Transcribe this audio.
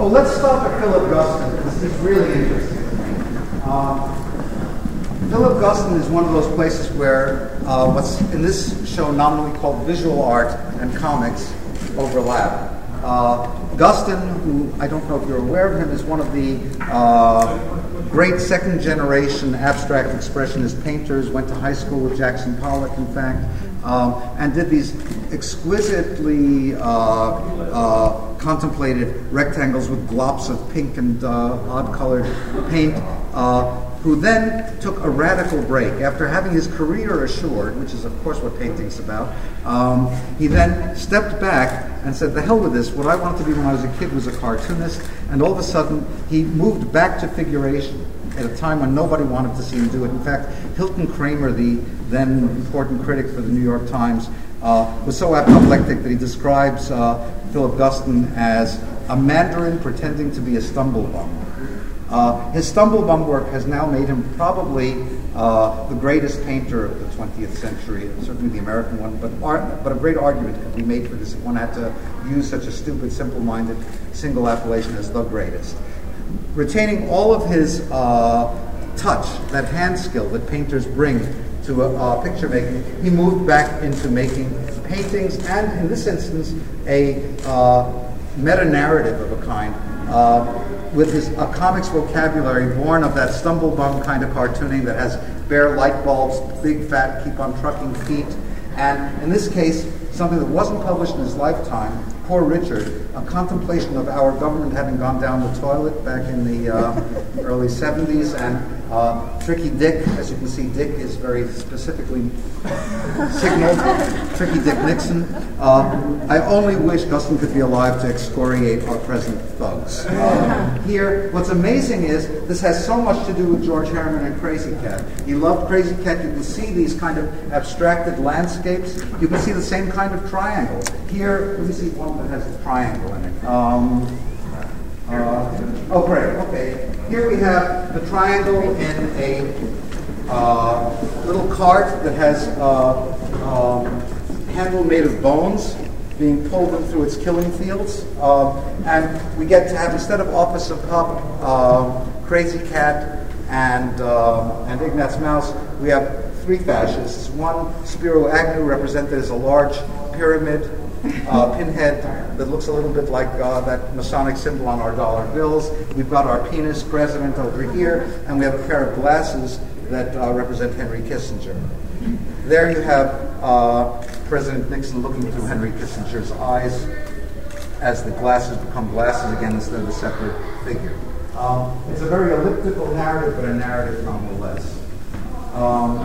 Oh, let's stop at Philip Guston This is really interesting. Uh, Philip Guston is one of those places where uh, what's in this show nominally called visual art and comics overlap. Uh, Guston, who I don't know if you're aware of him, is one of the uh, great second generation abstract expressionist painters, went to high school with Jackson Pollock, in fact, um, and did these exquisitely uh, uh, contemplated rectangles with glops of pink and uh, odd colored paint. Who then took a radical break. After having his career assured, which is, of course, what painting's about, um, he then stepped back and said, The hell with this. What I wanted to be when I was a kid was a cartoonist. And all of a sudden, he moved back to figuration at a time when nobody wanted to see him do it. In fact, Hilton Kramer, the then important critic for the New York Times, uh, was so apoplectic that he describes uh, Philip Guston as a Mandarin pretending to be a stumblebum. Uh, his Stumblebum work has now made him probably uh, the greatest painter of the 20th century, certainly the American one, but, art, but a great argument could be made for this if one had to use such a stupid, simple minded single appellation as the greatest. Retaining all of his uh, touch, that hand skill that painters bring to a, picture making, he moved back into making paintings and, in this instance, a uh, meta narrative of a kind. Uh, with his a comics vocabulary born of that stumblebum kind of cartooning that has bare light bulbs, big fat keep on trucking feet, and in this case, something that wasn't published in his lifetime, Poor Richard, a contemplation of our government having gone down the toilet back in the uh, early 70s, and uh, Tricky Dick, as you can see, Dick is very specifically signaled. Tricky Dick Nixon. Uh, I only wish Guston could be alive to excoriate our present thugs. Uh, here, what's amazing is this has so much to do with George Herriman and Krazy Kat. He loved Krazy Kat. You can see these kind of abstracted landscapes. You can see the same kind of triangle. Here, let me see one that has a triangle in it. Um, uh, oh, great. Okay. Here we have the triangle in a uh, little cart that has a uh, um, handle made of bones being pulled through its killing fields. Um, and we get to have, instead of Offissa Pupp, um, Krazy Kat, and, uh, and Ignatz Maus, we have three fascists. One, Spiro Agnew, represented as a large pyramid uh, pinhead that looks a little bit like uh, that Masonic symbol on our dollar bills. We've got our penis president over here, and we have a pair of glasses that uh, represent Henry Kissinger. There you have uh, President Nixon looking through Henry Kissinger's eyes as the glasses become glasses again instead of a separate figure. Um, it's a very elliptical narrative, but a narrative nonetheless. Um,